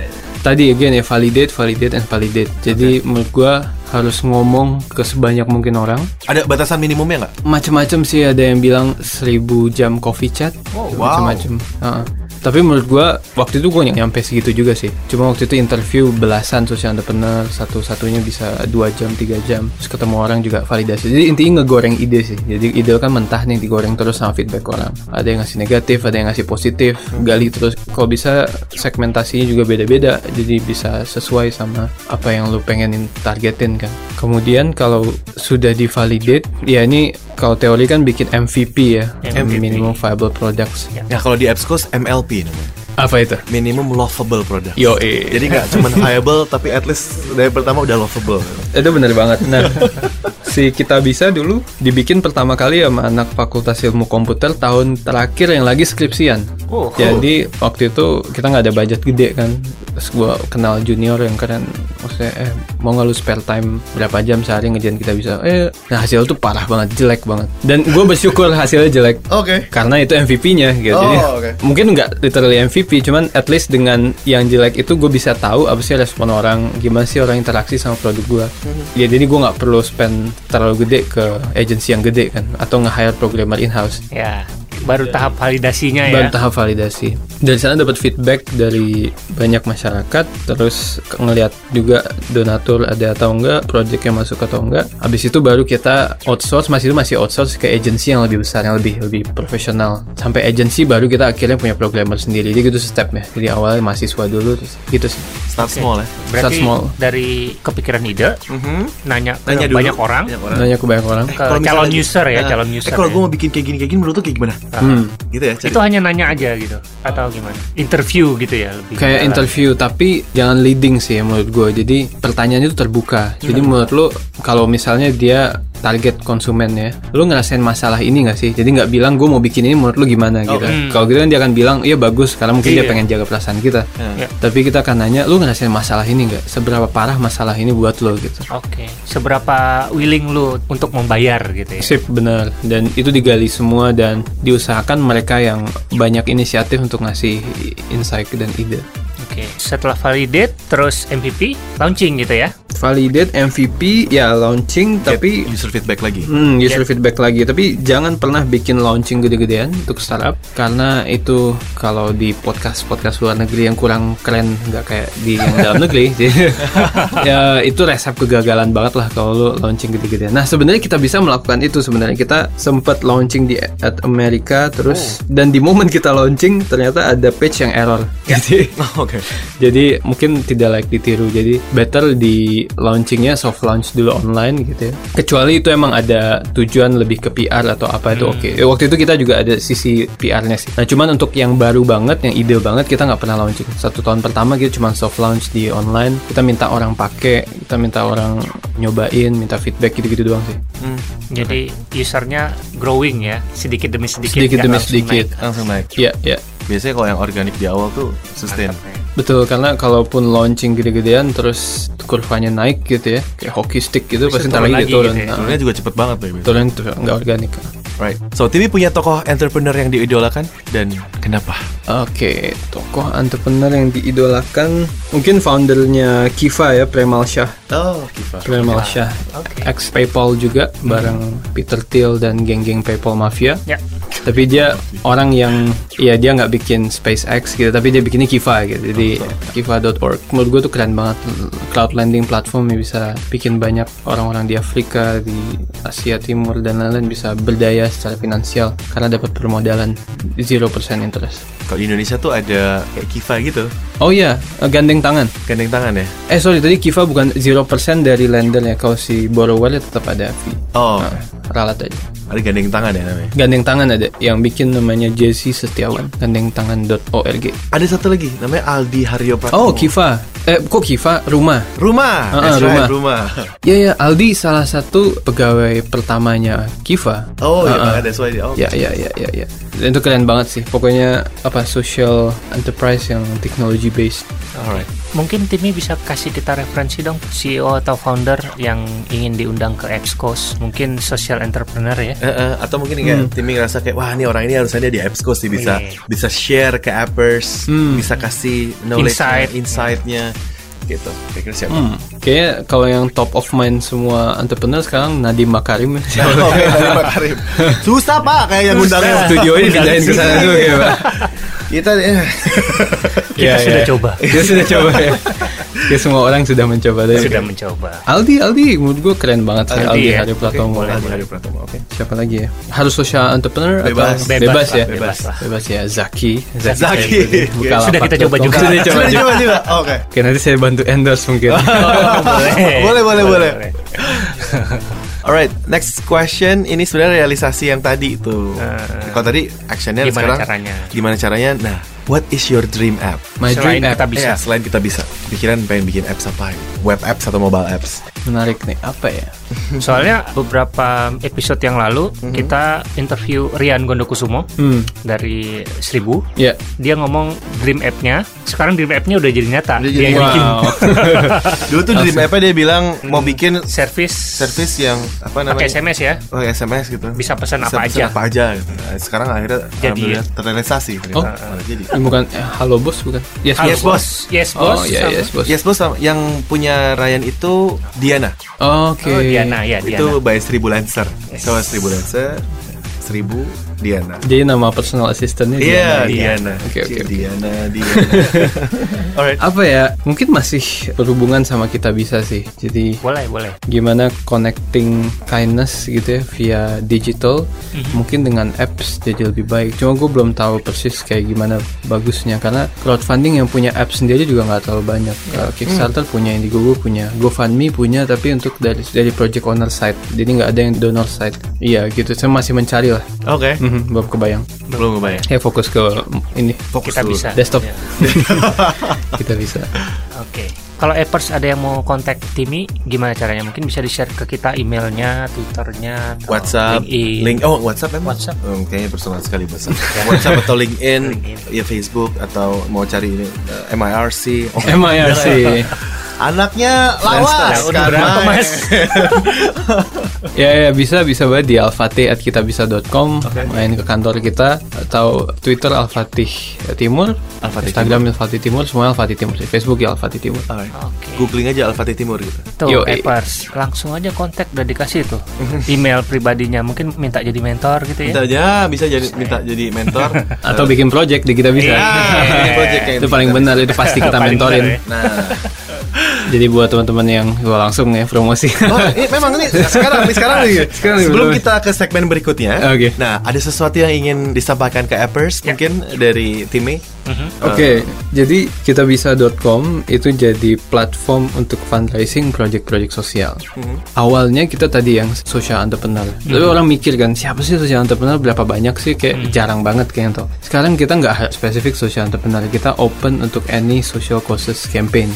(laughs) tadi again ya validate validate and validate jadi menurut gua harus ngomong ke sebanyak mungkin orang Ada batasan minimumnya nggak? macem-macem sih ada yang bilang 1000 jam coffee chat Oh, wow. macem-macem Heeh. Tapi menurut gua waktu itu gua nyampe segitu juga sih. Cuma waktu itu interview belasan social entrepreneur satu-satunya bisa dua jam tiga jam. Terus ketemu orang juga validasi. Jadi intinya ngegoreng ide sih. Jadi ide kan mentah nih digoreng terus sama feedback orang. Ada yang ngasih negatif ada yang ngasih positif gali terus. Kalau bisa segmentasinya juga beda-beda. Jadi bisa sesuai sama apa yang lu pengenin targetin kan. Kemudian kalau sudah divalidate ya ini kalau teori kan bikin MVP ya MVP. minimum viable products Ya kalau di Appscos MLP namanya. Apa itu Minimum lovable product. yo eh. Jadi nggak cuma viable tapi at least dari pertama udah lovable. itu bener banget nah si kita bisa dulu dibikin pertama kali sama anak fakultas ilmu komputer tahun terakhir yang lagi skripsian Oh, jadi waktu itu kita nggak ada budget gede kan terus gue kenal junior yang keren maksudnya eh mau nggak lu spare time berapa jam sehari ngejalan kita bisa eh nah hasil tuh parah banget jelek banget dan gue bersyukur hasilnya jelek Oke. karena itu MVP-nya gitu. Oh, Jadi, oke. mungkin nggak literally MVP, cuman at least dengan yang jelek itu gue bisa tahu apa sih respon orang, gimana sih orang interaksi sama produk gue. Mhm. Ya jadi gue nggak perlu spend terlalu gede ke agency yang gede kan, atau nge-hire programmer in-house. Ya, baru tahap validasinya ya. Baru tahap validasi. Dari sana dapat feedback dari banyak masyarakat, terus ke- ngelihat juga donatur ada atau enggak, project yang masuk atau enggak. Habis itu baru kita outsource, masih itu masih outsource ke agency yang lebih besar, yang lebih lebih profesional. Sampai agency baru kita akhirnya punya programmer sendiri. Jadi gitu stepnya. Jadi awalnya mahasiswa dulu, terus gitu sih. Start Oke. small ya. Berarti Start small. dari kepikiran ide, nanya ke Nanya dulu. banyak orang, Banyak orang. Nanya ke banyak orang. ke Kalau calon misalnya- user ya, Nah, calon user. Eh kalau ya. gue mau bikin kayak gini kayak gini menurut lu kayak gimana? Hmm. Gitu ya. cari. itu hanya nanya aja gitu atau gimana? Interview gitu ya lebih. kayak interview tapi jangan leading sih ya menurut gue jadi pertanyaannya itu terbuka jadi menurut lu kalau misalnya dia target konsumen ya lu ngerasain masalah ini gak sih? Jadi nggak bilang gue mau bikin ini menurut lu gimana? Gitu. Hmm. kalau gitu kan dia akan bilang iya bagus. Karena mungkin dia Iya. pengen jaga perasaan kita. Ya. tapi kita akan nanya lu ngerasain masalah ini nggak? Seberapa parah masalah ini buat lo gitu. Oke, seberapa willing lu untuk membayar gitu ya? Sip bener dan itu digali semua dan diusahakan mereka yang banyak inisiatif untuk ngasih insight dan ide Oke, setelah validate terus MVP launching gitu ya? validate MVP ya launching Get tapi user feedback lagi. Hmm, user feedback lagi. Tapi jangan pernah bikin launching gede-gedean untuk startup karena itu kalau di podcast podcast luar negeri yang kurang keren nggak kayak di yang dalam negeri. (laughs) Jadi, ya itu resep kegagalan banget lah kalau lu launching gede-gedean. Nah sebenarnya kita bisa melakukan itu sebenarnya kita sempat launching di at Amerika terus dan di momen kita launching ternyata ada page yang error. Jadi (laughs) Oh, Oke. Jadi mungkin tidak layak ditiru. Jadi better di launchingnya soft launch dulu online gitu ya. Kecuali itu emang ada tujuan lebih ke PR atau apa itu oke. Eh, Waktu itu kita juga ada sisi PR-nya sih. Nah cuman untuk yang baru banget, yang ide banget kita nggak pernah launching. Satu tahun pertama kita cuma soft launch di online. Kita minta orang pakai, kita minta orang nyobain, minta feedback gitu-gitu doang sih. Jadi usernya growing ya, sedikit demi sedikit. Sedikit demi langsung sedikit. naik. Langsung naik. Iya, iya. Biasanya kalau yang organik di awal tuh sustain. Betul, karena kalaupun launching gede-gedean terus kurvanya naik gitu ya, kayak hockey stick gitu, pasti ntar lagi lagi turun. gitu ya. Nah, Turunnya juga cepet banget tuh. turun itu nggak organik. Right. So, Timmy punya tokoh entrepreneur yang diidolakan dan kenapa? Oke, tokoh entrepreneur yang diidolakan mungkin foundernya Kiva ya, Premal Shah. Oh, Kiva. Premal Shah, ex PayPal juga bareng Peter Thiel dan geng-geng PayPal Mafia. Ya. Tapi dia orang yang ya dia nggak bikin SpaceX gitu, tapi dia bikinnya Kiva gitu. Jadi kiva.org. Menurut gue tuh keren banget cloud lending platform yang bisa bikin banyak orang-orang di Afrika, di Asia Timur dan lain-lain bisa berdaya secara finansial karena dapat permodalan 0% interest. Kalau di Indonesia tuh ada kayak Kiva gitu. Oh iya, eh, gandeng tangan. Gandeng tangan ya? Eh sorry, tadi Kiva bukan 0% dari lendernya. Kalau si borrower tetap ada fee. Oh, Nah, ralat aja. ada gandeng tangan ya namanya. Gandeng tangan ada yang bikin namanya Jesse Setiawan gandengtangan.org Ada satu lagi namanya Aldi Haryo Pratomo. oh Kiva eh kok Kiva rumah Rumah. Ah, That's rumah. right, rumah. ya ya Aldi salah satu pegawai pertamanya Kiva Oh, iya, ah. ada why. Oh, ya ya ya ya ya Dan itu keren banget sih pokoknya apa social enterprise yang technology based Alright. Mungkin Timmy bisa kasih kita referensi dong CEO atau founder yang ingin diundang ke Expos, mungkin social entrepreneur ya. Eh, eh, atau mungkin kayak Timmy ngerasa kayak wah ini orang ini harusnya dia di Appsco sih bisa Iya. bisa share ke appers, bisa kasih knowledge Insight. insight-nya gitu. Kira-kira siapa? Hmm, kayaknya kalau yang top of mind semua entrepreneur sekarang Nadiem Makarim (laughs) Oke, dari Pak Karim. Susah Pak kayak yang undangnya. studionya dipindahin ke sana dulu ya Pak Kita eh, Kita sudah coba. Kita sudah coba ya. Ya semua orang sudah mencoba tadi. Sudah mencoba. Aldi, Aldi, menurut gue keren banget sih Aldi Aldi, ya? Hari Pratomo. Boleh, Aldi Hari Pratomo. Oke. Siapa lagi ya? Harus social entrepreneur Bebas. atau bebas, ya? lah, bebas lah. Bebas ya, Zaki. Zaki. Bukalapak Sudah kita coba juga. Sudah coba Sudah juga. coba juga. Oke. Oke, nanti saya bantu endorse mungkin. (laughs) (laughs) Boleh, boleh, boleh. (laughs) Alright, next question. Ini sebenarnya realisasi yang tadi itu. Kalau tadi actionnya Gimana sekarang caranya? gimana caranya? Nah, what is your dream app? My Selain dream app. kita bisa. Ya, selain kita bisa. Pikiran pengen bikin apps apa? Web apps atau mobile apps? Menarik nih, apa ya? (laughs) Soalnya beberapa episode yang lalu kita interview Rian Gondokusumo Hmm, dari Seribu. ya. Dia ngomong dream app-nya. Sekarang dream app-nya udah jadi nyata. Udah Dia jadi yang bikin Wow. (laughs) Dulu tuh dream app dia bilang mau bikin service service yang apa namanya? pakai SMS ya. Oh, SMS gitu. Bisa pesan apa pesan aja. apa aja gitu. Sekarang akhirnya Jadi. terrealisasi. Oh. Jadi. Bukan eh, Halo Bos bukan? Yes, Halo, Yes, Boss. Yes, Oh, bos. iya, sama- yes, Bos. Yes bos, sama- yang punya Ryan itu Diana. Oke. Oh, Diana ya, Diana. Itu by Seribu Lancer. So Seribu Lancer, Seribu Diana. Jadi nama personal assistantnya Iya, Diana. Diana. Oke, oke, oke. Diana, Diana. (laughs) Alright. Apa ya? Mungkin masih berhubungan sama kita bisa sih. Jadi Boleh, boleh. gimana connecting kindness gitu ya via digital mungkin dengan apps jadi lebih baik cuma gue belum tahu persis kayak gimana bagusnya karena crowdfunding yang punya apps sendiri juga nggak terlalu banyak Kalau Kickstarter punya Indiegogo punya GoFundMe punya tapi untuk dari dari project owner side jadi nggak ada yang donor side iya gitu saya masih mencari lah Oke. Mhm, belum kebayang Belum kebayang. ya fokus ke ini Fokus Kita dulu. bisa. desktop Ya. (laughs) kita bisa Oke. Kalau appers ada yang mau kontak Timmy, gimana caranya? Mungkin bisa di-share ke kita emailnya, twitternya, atau WhatsApp, LinkedIn. link, oh WhatsApp emang? WhatsApp. Hmm, kayaknya personal sekali WhatsApp. (laughs) WhatsApp atau LinkedIn, LinkedIn. ya Facebook atau mau cari ini eh, MIRC. Oh, (laughs) MIRC (laughs) Anaknya lawas. Udah berapa, Mas? Ya, ya bisa bisa banget di alfatih@kitabisa.com, main ke kantor kita atau Twitter Alfatih Timur, Alfatih Instagram Alfatih Timur, semua Alfatih Timur sih. Facebook ya Alfatih Timur. Alright. Oke. Googling aja Alfatih Timur gitu. Tuh, Yo, eh. appers, langsung aja kontak udah dikasih tuh (laughs) email pribadinya. Mungkin minta jadi mentor gitu ya. Minta aja bisa jadi minta jadi mentor (laughs) Atau bikin project di kita bisa. Iya. bikin project itu paling kita benar itu pasti kita mentorin. ya. Nah, (laughs) Jadi buat teman-teman yang gua langsung ya promosi. (laughs) Oh, ini memang ini sekarang nih sekarang nih. (laughs) Sekarang nih, Sebelum kita ke segmen berikutnya. Oke. Nah, ada sesuatu yang ingin disampaikan ke appers mungkin dari timnya. Oke, jadi kitabisa.com itu jadi platform untuk fundraising project-project sosial. Awalnya kita tadi yang social entrepreneur. Tapi orang mikir kan, siapa sih social entrepreneur? Berapa banyak sih? Kayak jarang banget kayaknya tuh. Sekarang kita nggak spesifik social entrepreneur, kita open untuk any social causes campaign.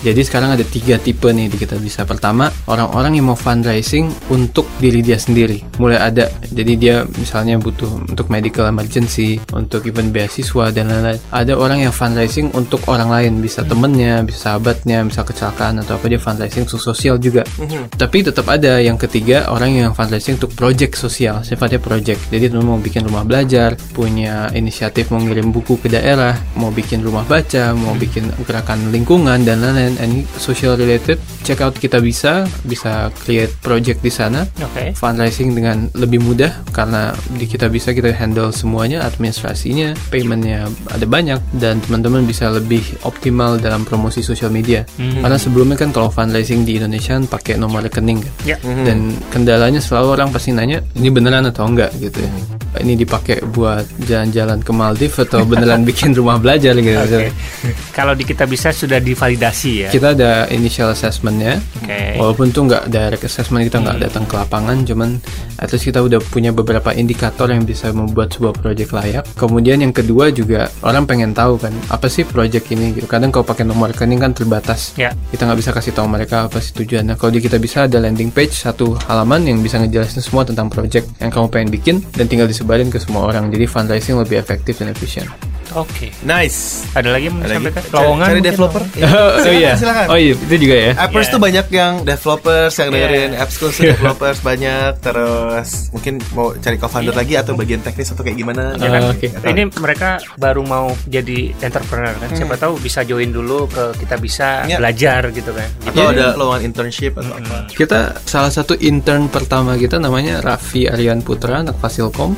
Jadi sekarang ada tiga tipe nih di kita bisa. Pertama, orang-orang yang mau fundraising untuk diri dia sendiri. Mulai ada, jadi dia misalnya butuh untuk medical emergency, untuk event beasiswa dan lain-lain. Ada orang yang fundraising untuk orang lain, bisa temennya, bisa sahabatnya, bisa kecelakaan atau apa dia fundraising untuk sosial juga. Tapi tetap ada yang ketiga orang yang fundraising untuk project sosial, sifatnya project. Jadi teman mau bikin rumah belajar, punya inisiatif mau ngirim buku ke daerah, mau bikin rumah baca, mau bikin gerakan lingkungan dan lain-lain. Any social related, check out kita bisa, bisa create project di sana. Oke. fundraising dengan lebih mudah karena di kita bisa kita handle semuanya administrasinya paymentnya ada banyak dan teman-teman bisa lebih optimal dalam promosi sosial media. Karena sebelumnya kan kalau fundraising di Indonesia kan pakai nomor rekening kan. Ya. dan kendalanya selalu orang pasti nanya ini beneran atau enggak? gitu ya ini dipakai buat jalan-jalan ke Maldives atau beneran (laughs) bikin rumah belajar gitu Oke. Kalau di kita bisa sudah divalidasi ya. kita ada initial assessmentnya Oke. walaupun tuh nggak direct assessment kita nggak datang ke lapangan cuman at least kita udah punya beberapa indikator yang bisa membuat sebuah project layak kemudian yang kedua juga orang pengen tahu kan apa sih project ini gitu kadang kalau pakai nomor rekening kan terbatas Ya. kita nggak bisa kasih tahu mereka apa sih tujuannya kalau di kita bisa ada landing page satu halaman yang bisa ngejelasin semua tentang project yang kamu pengen bikin dan tinggal disebarin ke semua orang. Jadi fundraising lebih efektif dan efisien Oke. Nice. Ada lagi yang mau disampaikan? Cari, Lowongan cari developer. oh iya silakan. oh iya itu juga ya Appers Yeah. tuh banyak yang developers yang dengerin Yeah. apps tuh (laughs) developers banyak terus mungkin mau cari co-founder lagi atau bagian teknis atau kayak gimana Ya kan? Oke. Tahu. Ini mereka baru mau jadi entrepreneur kan. Siapa tahu bisa join dulu ke kita bisa Ya. belajar gitu kan. atau ada lowongan internship atau apa Kita salah satu intern pertama kita namanya Raffi Aryan Putra anak Fasilkom.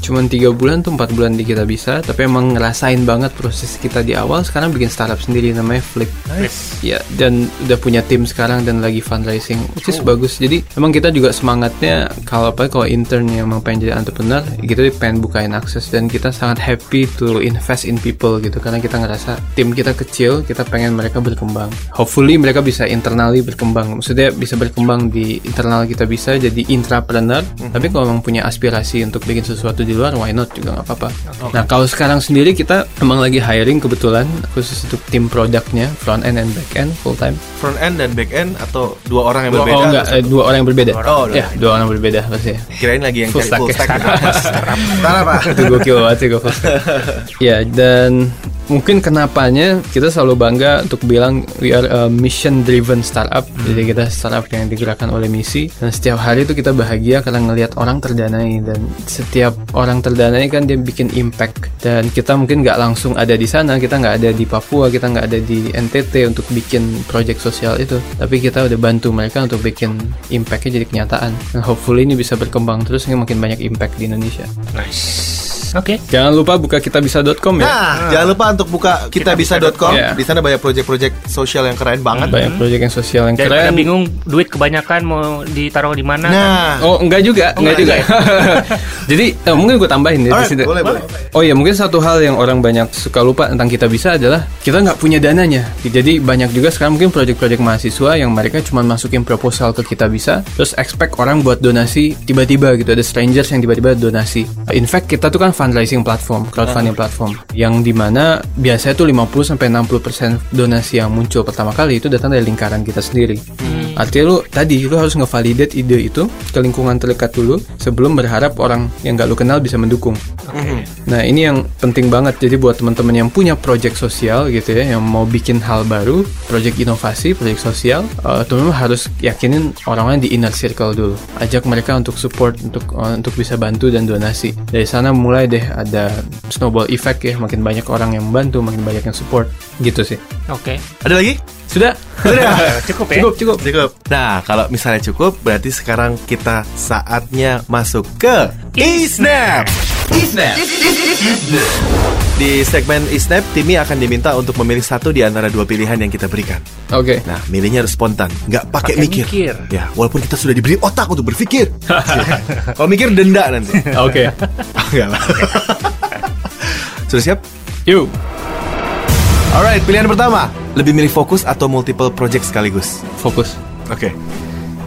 Cuman tiga bulan tuh empat bulan di kita bisa, tapi emang ngerasain banget proses kita di awal. Sekarang bikin startup sendiri namanya Flip. Nice. Ya dan udah punya tim sekarang dan lagi fundraising, which is bagus. Jadi emang kita juga semangatnya kalau apa kalau intern yang emang pengen jadi entrepreneur, kita pengen bukain akses dan kita sangat happy to invest in people gitu karena kita ngerasa tim kita kecil, kita pengen mereka berkembang. Hopefully mereka bisa internally berkembang. Maksudnya bisa berkembang di internal kita bisa jadi intrapreneur. Tapi kalau emang punya aspirasi untuk bikin sesuatu di luar, why not juga nggak apa-apa. Nah kalau sekarang sendiri kita emang lagi hiring kebetulan khusus untuk tim produknya front end and back end full time. front end dan back end atau dua orang yang Oh berbeda? enggak, atau eh, dua orang yang berbeda. Oh, dua ya, dua orang yang berbeda pasti. kirain lagi yang Full cari stack. full ya. stack (laughs) apa itu gokil banget sih gue (laughs) ya dan mungkin kenapanya kita selalu bangga untuk bilang we are a mission driven startup jadi kita startup yang digerakkan oleh misi. Dan setiap hari itu kita bahagia karena ngelihat orang terdanai. Dan setiap orang terdanai kan dia bikin impact. Dan kita mungkin nggak langsung ada di sana kita nggak ada di Papua kita nggak ada di NTT untuk bikin project sosial itu. Tapi kita udah bantu mereka untuk bikin impactnya jadi kenyataan. Dan hopefully ini bisa berkembang terus makin banyak impact di Indonesia. Nice. Oke. Jangan lupa buka kitabisa.com ya. Nah, jangan lupa untuk buka kitabisa.com. Iya. Di sana banyak project-project sosial yang keren banget. Banyak proyek yang sosial yang keren. bingung duit kebanyakan mau ditaruh di mana kan? Nah, Oh enggak juga, enggak juga. (laughs) Jadi eh, mungkin gue tambahin ya di Alright, sini. boleh, boleh. Oh iya mungkin satu hal yang orang banyak suka lupa tentang kita bisa adalah kita nggak punya dananya. Jadi banyak juga sekarang mungkin proyek-proyek mahasiswa yang mereka cuma masukin proposal ke kita bisa, terus expect orang buat donasi tiba-tiba gitu ada strangers yang tiba-tiba donasi. In fact kita tuh kan fundraising platform, crowdfunding platform yang di mana biasanya tuh 50 sampai 60% donasi yang muncul pertama kali itu datang dari lingkaran kita sendiri. Artinya lu tadi lu harus ngevalidate ide itu ke lingkungan terdekat dulu sebelum berharap orang yang gak lu kenal bisa mendukung. Nah ini yang penting banget jadi buat teman-teman yang punya project sosial gitu ya yang mau bikin hal baru, project inovasi, project sosial, eh, teman-teman harus yakinin orang-orang di inner circle dulu. Ajak mereka untuk support untuk eh, untuk bisa bantu dan donasi. Dari sana mulai deh ada snowball effect ya, makin banyak orang yang membantu, makin banyak yang support gitu sih. Oke. ada lagi? Sudah? (laughs) Cukup ya. Cukup, cukup. Cukup. Nah, kalau misalnya cukup, berarti sekarang kita saatnya masuk ke eSnap. Isnap. Di segmen Isnap, Timmy akan diminta untuk memilih satu di antara dua pilihan yang kita berikan. Oke. Nah, milihnya harus spontan, nggak pakai mikir. mikir. Ya, walaupun kita sudah diberi otak untuk berpikir. (laughs) Kalau mikir denda nanti. Oke. (laughs) Enggak lah. (laughs) sudah siap? Yuk. Alright, pilihan pertama. Lebih milih fokus atau multiple project sekaligus? Fokus. Oke.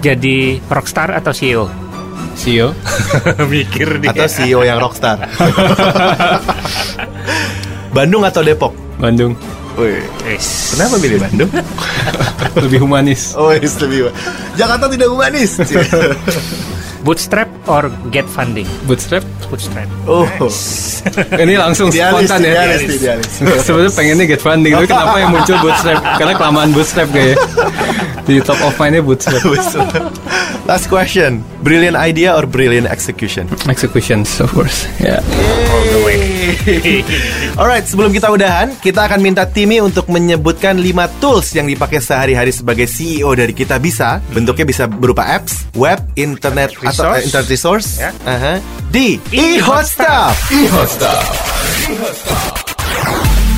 Jadi rockstar atau CEO? CEO. (laughs) Mikir Atau CEO yang rockstar. (laughs) Bandung atau Depok? Bandung. Wih, kenapa milih Bandung? (laughs) Lebih humanis. Oh, yes, lebih. Jakarta tidak humanis. Bootstrap or get funding? Bootstrap. Bootstrap. oh, (laughs) Ini langsung idealis, spontan ya. idealis, idealis. Sebenarnya pengennya get funding, tapi kenapa yang muncul bootstrap? Karena kelamaan bootstrap kayak di top of mind-nya bootstrap. Last question. Brilliant idea or brilliant execution? Executions, of course. Ya. (laughs) Alright, sebelum kita udahan, kita akan minta Timmy untuk menyebutkan 5 tools yang dipakai sehari-hari sebagai CEO dari kita bisa. Bentuknya bisa berupa apps, web, internet atau Resource. eh, internet resource. Ya. Aha. D. E-hot stuff.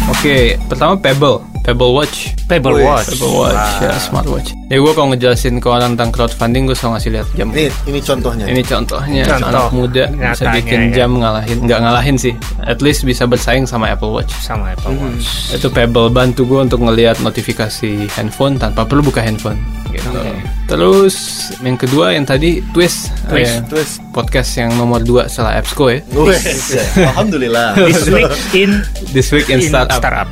Oke, pertama Pebble, Pebble Watch. Pebble Wih, Watch. Pebble Watch, ya smartwatch. Ya gue kalau ngejelasin ke orang tentang crowdfunding, gue selalu ngasih lihat jam. Ini ini contohnya. Ini contohnya Contoh anak muda bisa nyatanya, bikin ya. jam ngalahin, nggak ngalahin sih. At least bisa bersaing sama Apple Watch. Sama Apple Watch. Itu Pebble bantu gue untuk ngelihat notifikasi handphone tanpa perlu buka handphone. Gitu. Terus yang kedua yang tadi Twist, Twist, Eh, Twist. podcast yang nomor 2 setelah Appsco ya. Wih, Alhamdulillah. This week in This week in, in startup, startup.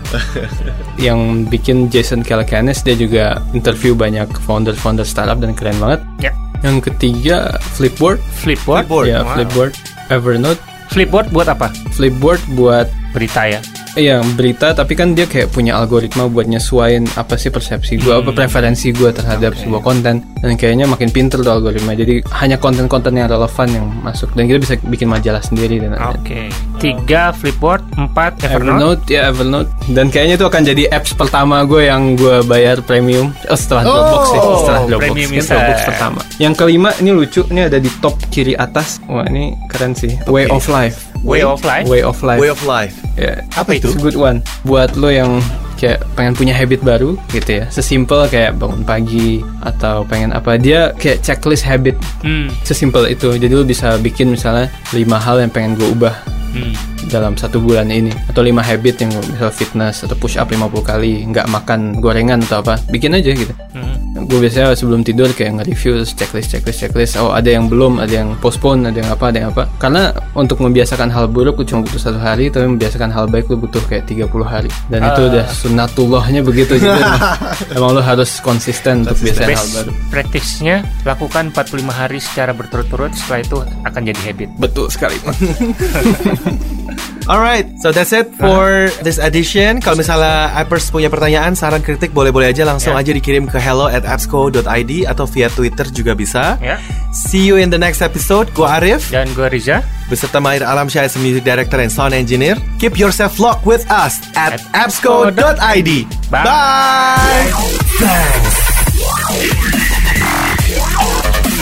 (laughs) yang bikin Jason Calacanis dia juga interview banyak founder-founder startup dan keren banget. Ya. Yang ketiga Flipboard, Flipboard. Flipboard. ya Wow. Flipboard, Evernote, Flipboard buat apa? Flipboard buat Berita ya. Iya berita tapi kan dia kayak punya algoritma buat nyesuain apa sih persepsi gue apa preferensi gue terhadap sebuah konten. Dan kayaknya makin pinter tuh algoritma. Jadi hanya konten-konten yang relevan yang masuk. Dan kita bisa bikin majalah sendiri dan. Oke. Tiga Flipboard, empat Evernote. Evernote ya Evernote. Dan kayaknya itu akan jadi apps pertama gue yang gue bayar premium. Oh, setelah Dropbox sih. Setelah Dropbox. Premium Kan. Dropbox pertama. Yang kelima ini lucu ini ada di top kiri atas. Wah ini keren sih. Way of life Way of life. way of life Way of life. Ya, Apa itu? It's a good one. Buat lo yang kayak pengen punya habit baru gitu ya. Sesimpel kayak bangun pagi atau pengen apa. Dia kayak checklist habit. Hmm. Sesimpel itu. Jadi lo bisa bikin misalnya lima hal yang pengen gue ubah Hmm. Dalam satu bulan ini atau lima habit yang misal fitness atau push up 50 kali nggak makan gorengan atau apa bikin aja gitu Hmm. gue biasanya sebelum tidur kayak nge-review checklist checklist checklist oh ada yang belum ada yang postpone ada yang apa ada yang apa karena untuk membiasakan hal buruk cuma butuh satu hari tapi membiasakan hal baik lu butuh kayak 30 hari dan itu Ah. udah sunatullahnya begitu jadi (laughs) emang, emang lu harus konsisten untuk biasain hal baru practice-nya lakukan 45 hari secara berturut-turut setelah itu akan jadi habit. betul sekali. (laughs) Alright, so that's it for this edition. Kalau misalnya Appers punya pertanyaan, saran, kritik, boleh-boleh aja langsung Ya. aja dikirim ke hello at appsco.id atau via Twitter juga bisa. Ya. See you in the next episode. Gua Arif, Dan gue Riza. beserta Mahir Alam Syah as music director and sound engineer. Keep yourself locked with us at, At appsco.id. Bye. Bye.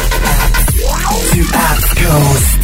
to Appsco's